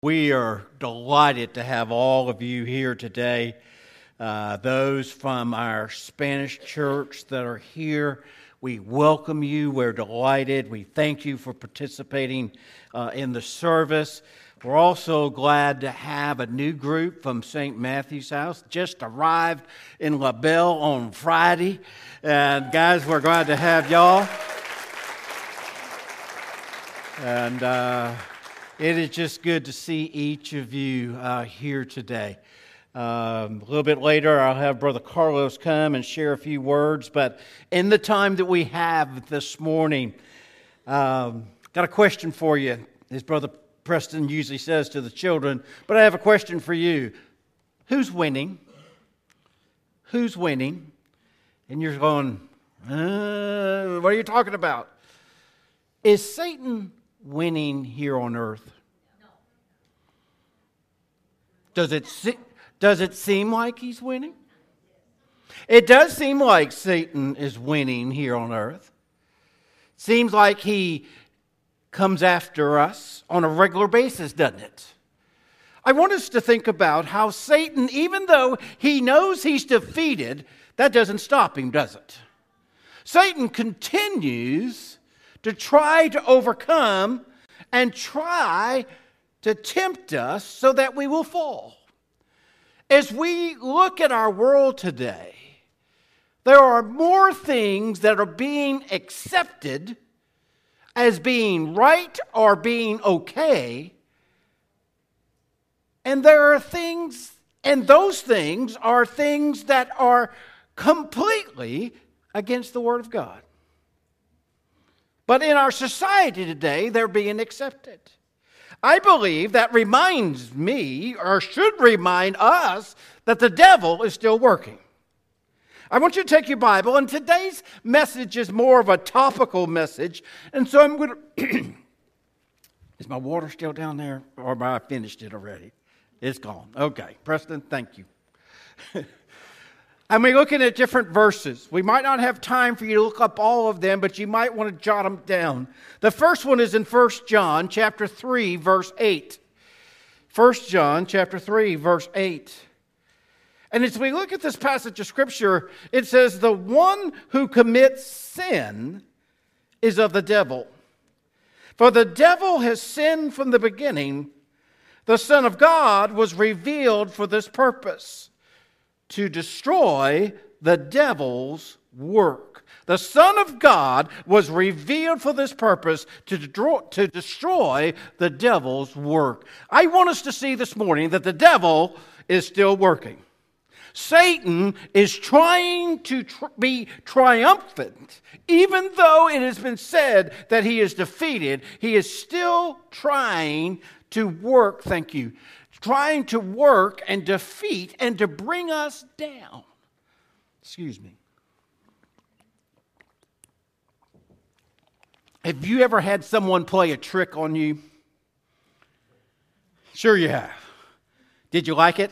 We are delighted to have all of you here today. Uh, those from our Spanish church that are here, we welcome you. We're delighted. We thank you for participating uh, in the service. We're also glad to have a new group from St. Matthew's House. Just arrived in La Belle on Friday. And guys, we're glad to have y'all. And uh, it is just good to see each of you uh, here today. Um, a little bit later, I'll have Brother Carlos come and share a few words. But in the time that we have this morning, um, got a question for you, as Brother Preston usually says to the children. But I have a question for you Who's winning? Who's winning? And you're going, uh, what are you talking about? Is Satan winning here on earth? Does it, se- does it seem like he's winning? It does seem like Satan is winning here on earth. Seems like he comes after us on a regular basis, doesn't it? I want us to think about how Satan, even though he knows he's defeated, that doesn't stop him, does it? Satan continues to try to overcome and try to tempt us so that we will fall. As we look at our world today, there are more things that are being accepted as being right or being okay. And there are things, and those things are things that are completely against the Word of God. But in our society today, they're being accepted. I believe that reminds me, or should remind us, that the devil is still working. I want you to take your Bible, and today's message is more of a topical message. And so I'm going to. is my water still down there, or have I finished it already? It's gone. Okay. Preston, thank you. And we're looking at different verses. We might not have time for you to look up all of them, but you might want to jot them down. The first one is in 1 John chapter 3 verse 8. 1 John chapter 3 verse 8. And as we look at this passage of scripture, it says the one who commits sin is of the devil. For the devil has sinned from the beginning. The Son of God was revealed for this purpose to destroy the devil's work. The Son of God was revealed for this purpose to, to destroy the devil's work. I want us to see this morning that the devil is still working. Satan is trying to tr- be triumphant. Even though it has been said that he is defeated, he is still trying to work, thank you, trying to work and defeat and to bring us down. Excuse me. Have you ever had someone play a trick on you? Sure, you have. Did you like it?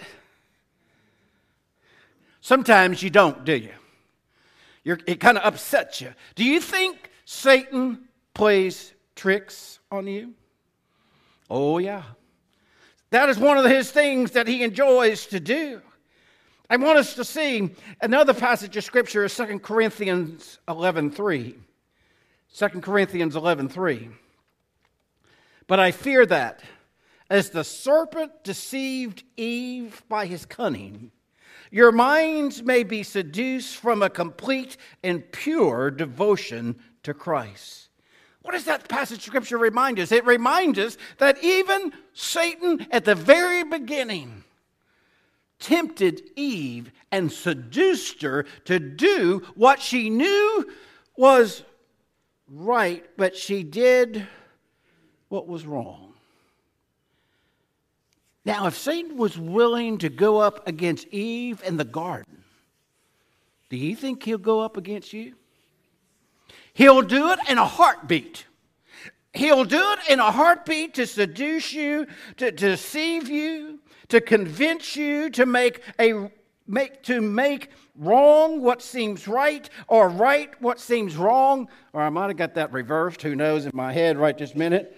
Sometimes you don't, do you? You're, it kind of upsets you. Do you think Satan plays tricks on you? Oh, yeah. That is one of his things that he enjoys to do. I want us to see another passage of scripture is 2 Corinthians 11:3. 2 Corinthians 11:3. But I fear that as the serpent deceived Eve by his cunning, your minds may be seduced from a complete and pure devotion to Christ. What does that passage of scripture remind us? It reminds us that even Satan at the very beginning tempted Eve and seduced her to do what she knew was right, but she did what was wrong. Now, if Satan was willing to go up against Eve in the garden, do you think he'll go up against you? He'll do it in a heartbeat. He'll do it in a heartbeat to seduce you, to, to deceive you, to convince you to make a make to make wrong what seems right or right what seems wrong or i might have got that reversed who knows in my head right this minute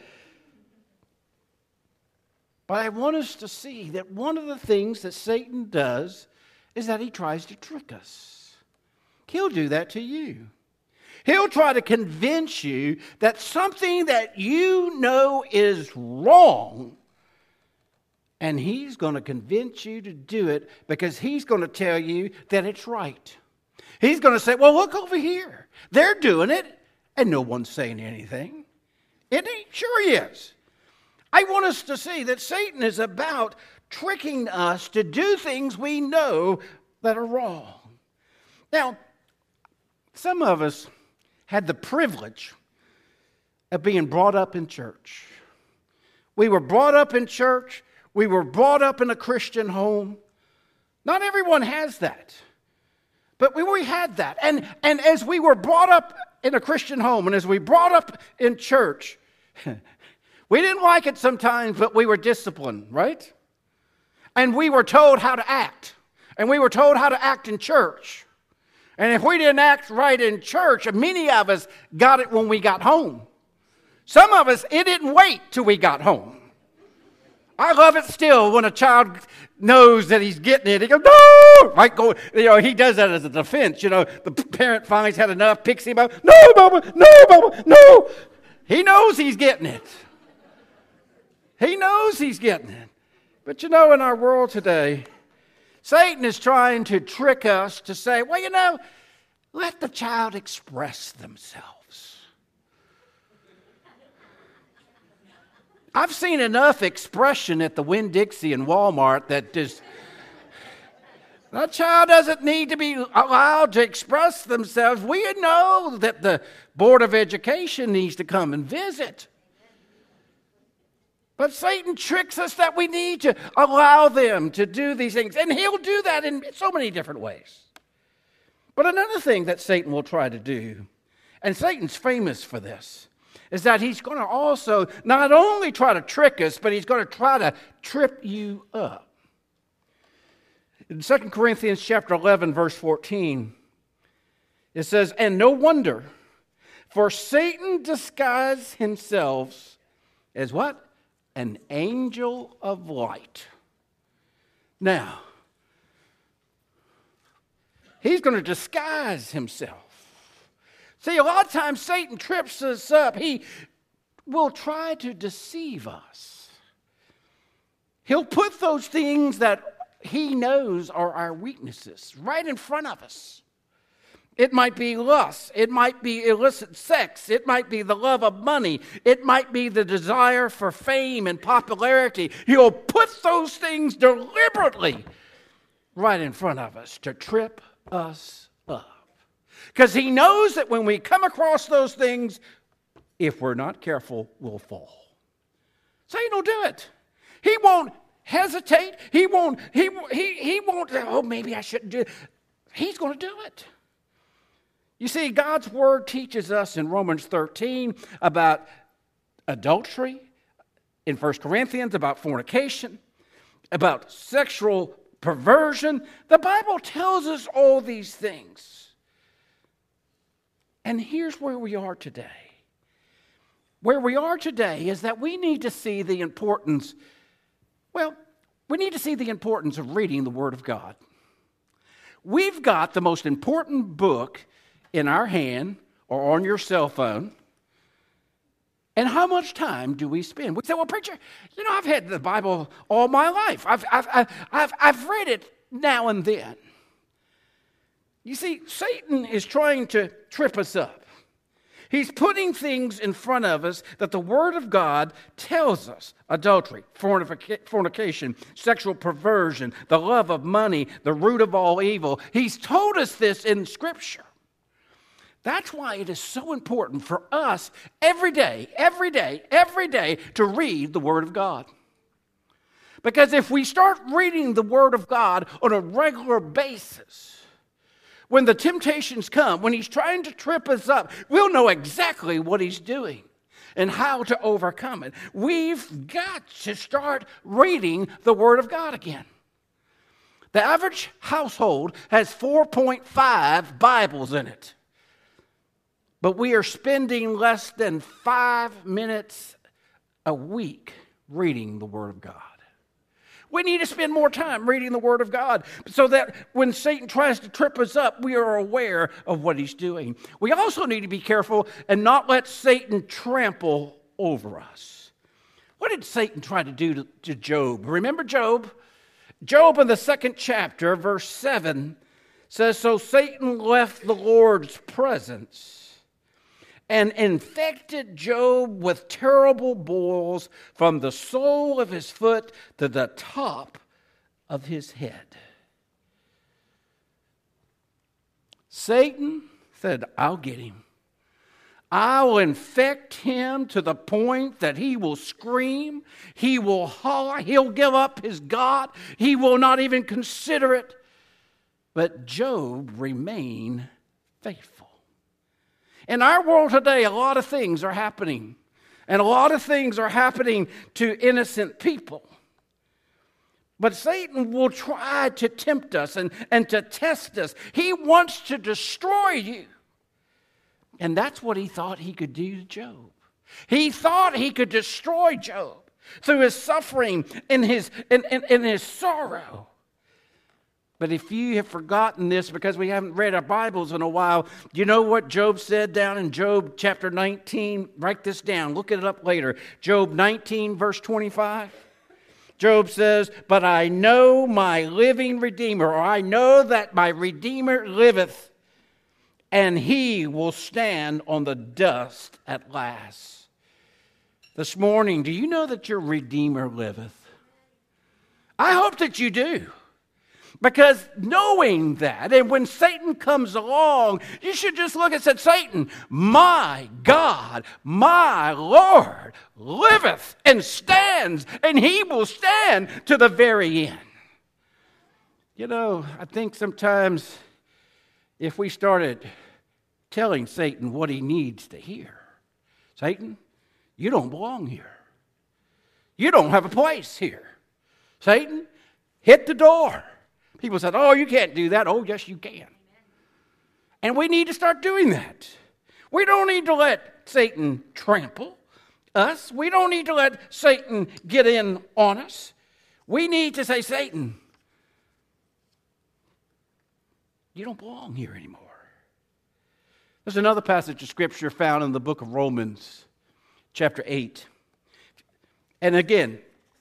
But I want us to see that one of the things that Satan does is that he tries to trick us. He'll do that to you. He'll try to convince you that something that you know is wrong, and he's going to convince you to do it because he's going to tell you that it's right. He's going to say, Well, look over here. They're doing it, and no one's saying anything. Isn't he? Sure is. I want us to see that Satan is about tricking us to do things we know that are wrong. Now, some of us had the privilege of being brought up in church. We were brought up in church, we were brought up in a Christian home. Not everyone has that. But we, we had that. And, and as we were brought up in a Christian home and as we brought up in church, we didn't like it sometimes, but we were disciplined, right? And we were told how to act. And we were told how to act in church. And if we didn't act right in church, many of us got it when we got home. Some of us, it didn't wait till we got home. I love it still when a child knows that he's getting it. He goes, no! Right, go, you know, he does that as a defense. You know, the parent finally had enough, picks him up. No, Mama, no, Mama, no. He knows he's getting it. He knows he's getting it. But you know, in our world today, Satan is trying to trick us to say, well, you know, let the child express themselves. I've seen enough expression at the Winn Dixie and Walmart that just. That child doesn't need to be allowed to express themselves. We know that the Board of Education needs to come and visit. But Satan tricks us that we need to allow them to do these things. And he'll do that in so many different ways. But another thing that Satan will try to do, and Satan's famous for this, is that he's going to also not only try to trick us, but he's going to try to trip you up. In 2 Corinthians chapter 11 verse 14, it says, "And no wonder, for Satan disguised himself as what? An angel of light. Now, he's going to disguise himself. See, a lot of times Satan trips us up. He will try to deceive us. He'll put those things that he knows are our weaknesses right in front of us. It might be lust. It might be illicit sex. It might be the love of money. It might be the desire for fame and popularity. He'll put those things deliberately right in front of us to trip us up. Because he knows that when we come across those things, if we're not careful, we'll fall. Satan will do it. He won't hesitate. He won't, he, he, he won't, oh, maybe I shouldn't do it. He's going to do it. You see, God's word teaches us in Romans 13 about adultery, in 1 Corinthians about fornication, about sexual perversion. The Bible tells us all these things. And here's where we are today. Where we are today is that we need to see the importance, well, we need to see the importance of reading the Word of God. We've got the most important book in our hand or on your cell phone. And how much time do we spend? We say, well, preacher, you know, I've had the Bible all my life. I've, I've, I've, I've read it now and then. You see, Satan is trying to trip us up. He's putting things in front of us that the Word of God tells us adultery, fornication, sexual perversion, the love of money, the root of all evil. He's told us this in Scripture. That's why it is so important for us every day, every day, every day to read the Word of God. Because if we start reading the Word of God on a regular basis, when the temptations come, when He's trying to trip us up, we'll know exactly what He's doing and how to overcome it. We've got to start reading the Word of God again. The average household has 4.5 Bibles in it but we are spending less than five minutes a week reading the Word of God. We need to spend more time reading the Word of God so that when Satan tries to trip us up, we are aware of what he's doing. We also need to be careful and not let Satan trample over us. What did Satan try to do to, Job? Remember Job? Job in the second chapter, verse 7 says So Satan left the Lord's presence and infected Job with terrible boils from the sole of his foot to the top of his head. Satan said, I'll get him. I'll infect him to the point that he will scream, he will holler, he'll give up his God, he will not even consider it. But Job remained faithful. In our world today, a lot of things are happening, and a lot of things are happening to innocent people. But Satan will try to tempt us and, and to test us. He wants to destroy you. And that's what he thought he could do to Job. He thought he could destroy Job through his suffering and his, and, and, and his sorrow. But if you have forgotten this because we haven't read our Bibles in a while, you know what Job said down in Job chapter 19? Write this down, look it up later. Job 19, verse 25. Job says, But I know my living Redeemer, or I know that my Redeemer liveth, and he will stand on the dust at last. This morning, do you know that your Redeemer liveth? I hope that you do. Because knowing that, and when Satan comes along, you should just look and say, Satan, my God, my Lord, liveth and stands, and he will stand to the very end. You know, I think sometimes if we started telling Satan what he needs to hear, Satan, you don't belong here. You don't have a place here. Satan, hit the door. People said, Oh, you can't do that. Oh, yes, you can. And we need to start doing that. We don't need to let Satan trample us. We don't need to let Satan get in on us. We need to say, Satan, you don't belong here anymore. There's another passage of scripture found in the book of Romans, chapter 8. And again,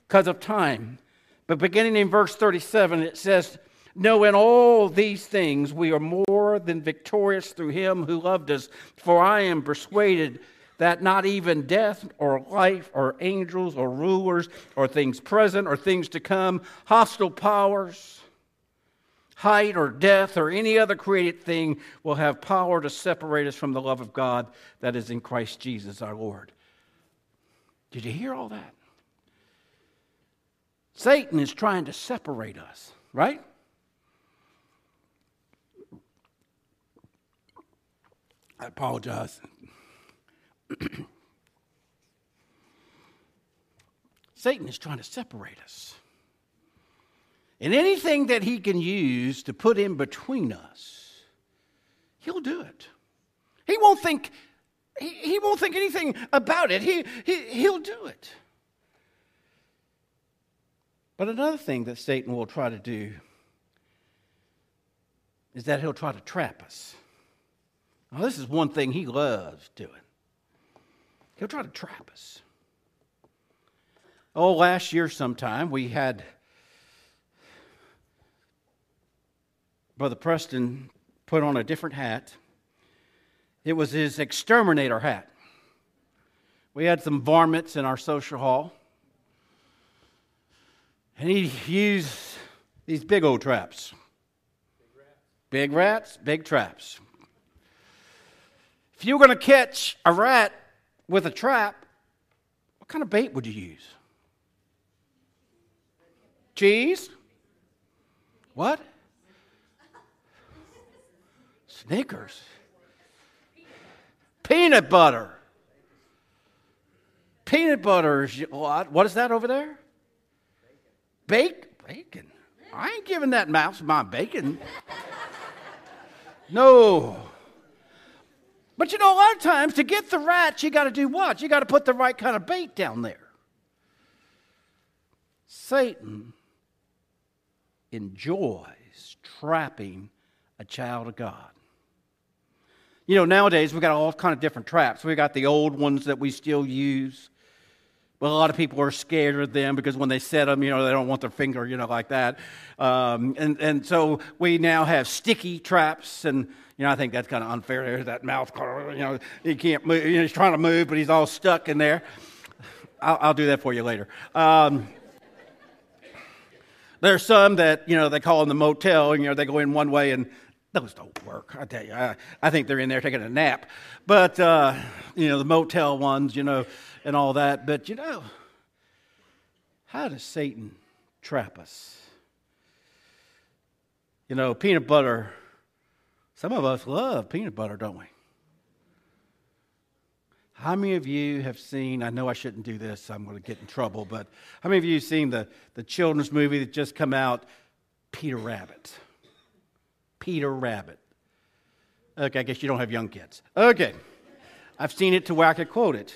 because of time, but beginning in verse 37, it says, no, in all these things we are more than victorious through him who loved us. For I am persuaded that not even death or life or angels or rulers or things present or things to come, hostile powers, height or death or any other created thing will have power to separate us from the love of God that is in Christ Jesus our Lord. Did you hear all that? Satan is trying to separate us, right? I apologize. Satan is trying to separate us. And anything that he can use to put in between us, he'll do it. He won't think, he, he won't think anything about it. He, he, he'll do it. But another thing that Satan will try to do is that he'll try to trap us. Now, this is one thing he loves doing. He'll try to trap us. Oh, last year sometime we had Brother Preston put on a different hat. It was his exterminator hat. We had some varmints in our social hall. And he used these big old traps. Big rats, big, rats, big traps. If you were going to catch a rat with a trap, what kind of bait would you use? Cheese? What? Snickers. Peanut butter. Peanut butter is what? What is that over there? Bacon. Bacon. I ain't giving that mouse my bacon. No. But you know, a lot of times to get the rats, you got to do what? You got to put the right kind of bait down there. Satan enjoys trapping a child of God. You know, nowadays we've got all kind of different traps. We've got the old ones that we still use. But a lot of people are scared of them because when they set them, you know, they don't want their finger, you know, like that. Um, and, and so we now have sticky traps. And, you know, I think that's kind of unfair. There's that mouth, you know, he can't move. You know, he's trying to move, but he's all stuck in there. I'll, I'll do that for you later. Um, there's some that, you know, they call in the motel, and, you know, they go in one way and those don't work. I tell you, I, I think they're in there taking a nap. But, uh, you know, the motel ones, you know, and all that. But, you know, how does Satan trap us? You know, peanut butter, some of us love peanut butter, don't we? How many of you have seen? I know I shouldn't do this, I'm going to get in trouble, but how many of you have seen the, the children's movie that just come out, Peter Rabbit? Peter Rabbit. Okay, I guess you don't have young kids. Okay. I've seen it to where I could quote it.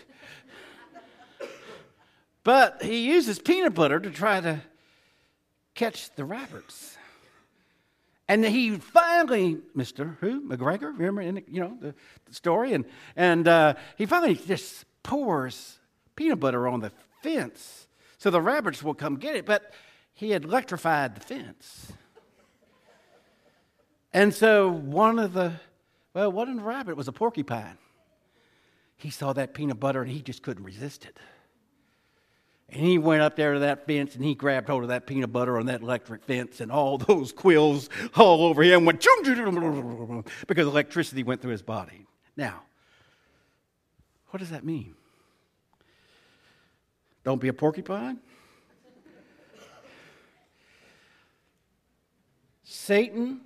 But he uses peanut butter to try to catch the rabbits. And he finally, Mr. Who? McGregor, remember, in the, you know, the, the, story? And, and uh, he finally just pours peanut butter on the fence so the rabbits will come get it. But he had electrified the fence. And so one of the, well, it wasn't a rabbit, it was a porcupine. He saw that peanut butter and he just couldn't resist it. And he went up there to that fence and he grabbed hold of that peanut butter on that electric fence and all those quills all over him went because electricity went through his body. Now, what does that mean? Don't be a porcupine? Satan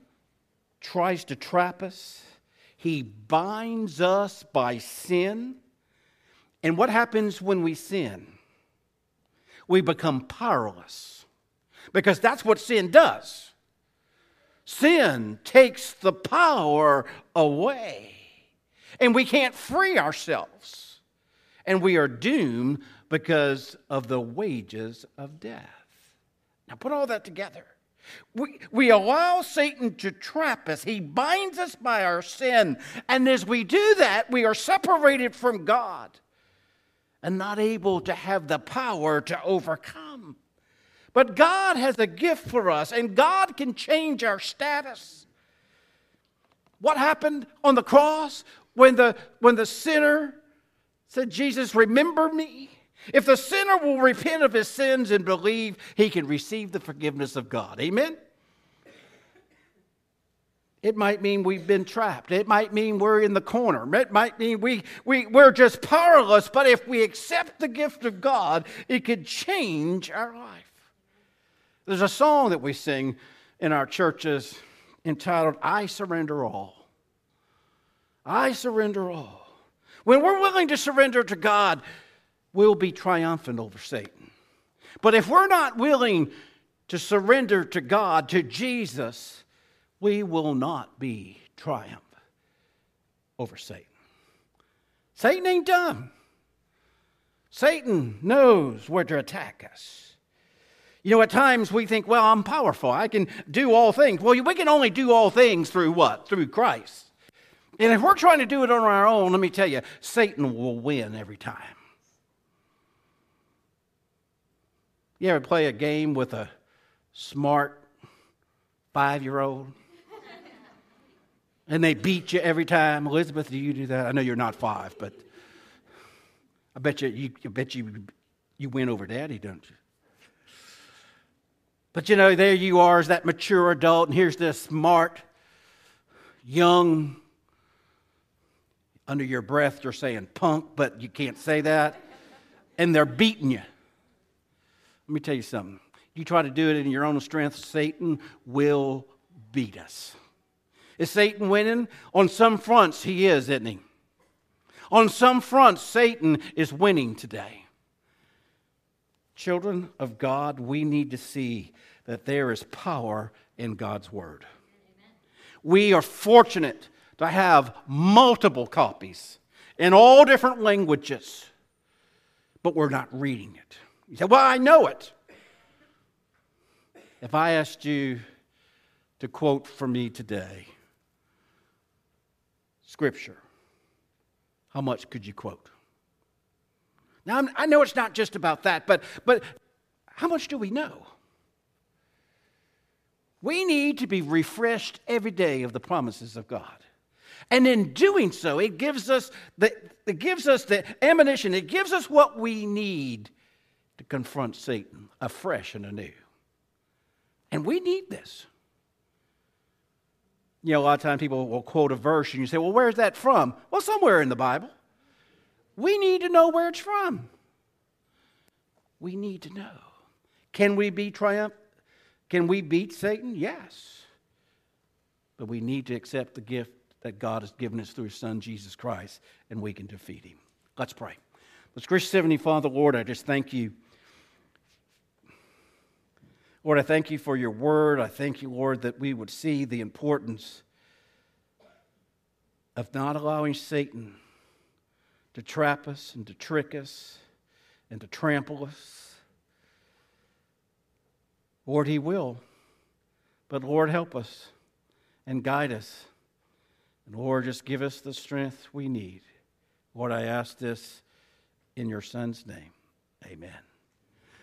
tries to trap us, he binds us by sin. And what happens when we sin? We become powerless because that's what sin does. Sin takes the power away, and we can't free ourselves. And we are doomed because of the wages of death. Now, put all that together. We, we allow Satan to trap us. He binds us by our sin. And as we do that, we are separated from God and not able to have the power to overcome. But God has a gift for us, and God can change our status. What happened on the cross when the, when the sinner said, Jesus, remember me? If the sinner will repent of his sins and believe, he can receive the forgiveness of God. Amen? It might mean we've been trapped. It might mean we're in the corner. It might mean we, we, we're just powerless. But if we accept the gift of God, it could change our life. There's a song that we sing in our churches entitled, I Surrender All. I surrender all. When we're willing to surrender to God, we'll be triumphant over Satan. But if we're not willing to surrender to God, to Jesus, we will not be triumph over Satan. Satan ain't dumb. Satan knows where to attack us. You know, at times we think, well, I'm powerful. I can do all things. Well, we can only do all things through what? Through Christ. And if we're trying to do it on our own, let me tell you, Satan will win every time. You ever play a game with a smart five year old? And they beat you every time. Elizabeth, do you do that? I know you're not five, but I bet you, you, I bet you, you win over daddy, don't you? But you know, there you are as that mature adult, and here's this smart, young, under your breath, you're saying punk, but you can't say that. And they're beating you. Let me tell you something. You try to do it in your own strength, Satan will beat us. Is Satan winning? On some fronts, he is, isn't he? On some fronts, Satan is winning today. Children of God, we need to see that there is power in God's Word. We are fortunate to have multiple copies in all different languages, but we're not reading it. You say, Well, I know it. If I asked you to quote for me today, Scripture, how much could you quote? Now, I know it's not just about that, but, but how much do we know? We need to be refreshed every day of the promises of God. And in doing so, it gives us the, it gives us the ammunition, it gives us what we need to confront Satan afresh and anew. And we need this. You know, a lot of times people will quote a verse and you say, well, where's that from? Well, somewhere in the Bible. We need to know where it's from. We need to know. Can we be triumph? Can we beat Satan? Yes. But we need to accept the gift that God has given us through His Son, Jesus Christ, and we can defeat Him. Let's pray. Let's gracious Heavenly Father, Lord, I just thank you. Lord, I thank you for your word. I thank you, Lord, that we would see the importance of not allowing Satan to trap us and to trick us and to trample us. Lord, He will. But Lord, help us and guide us. And Lord, just give us the strength we need. Lord, I ask this in your Son's name. Amen.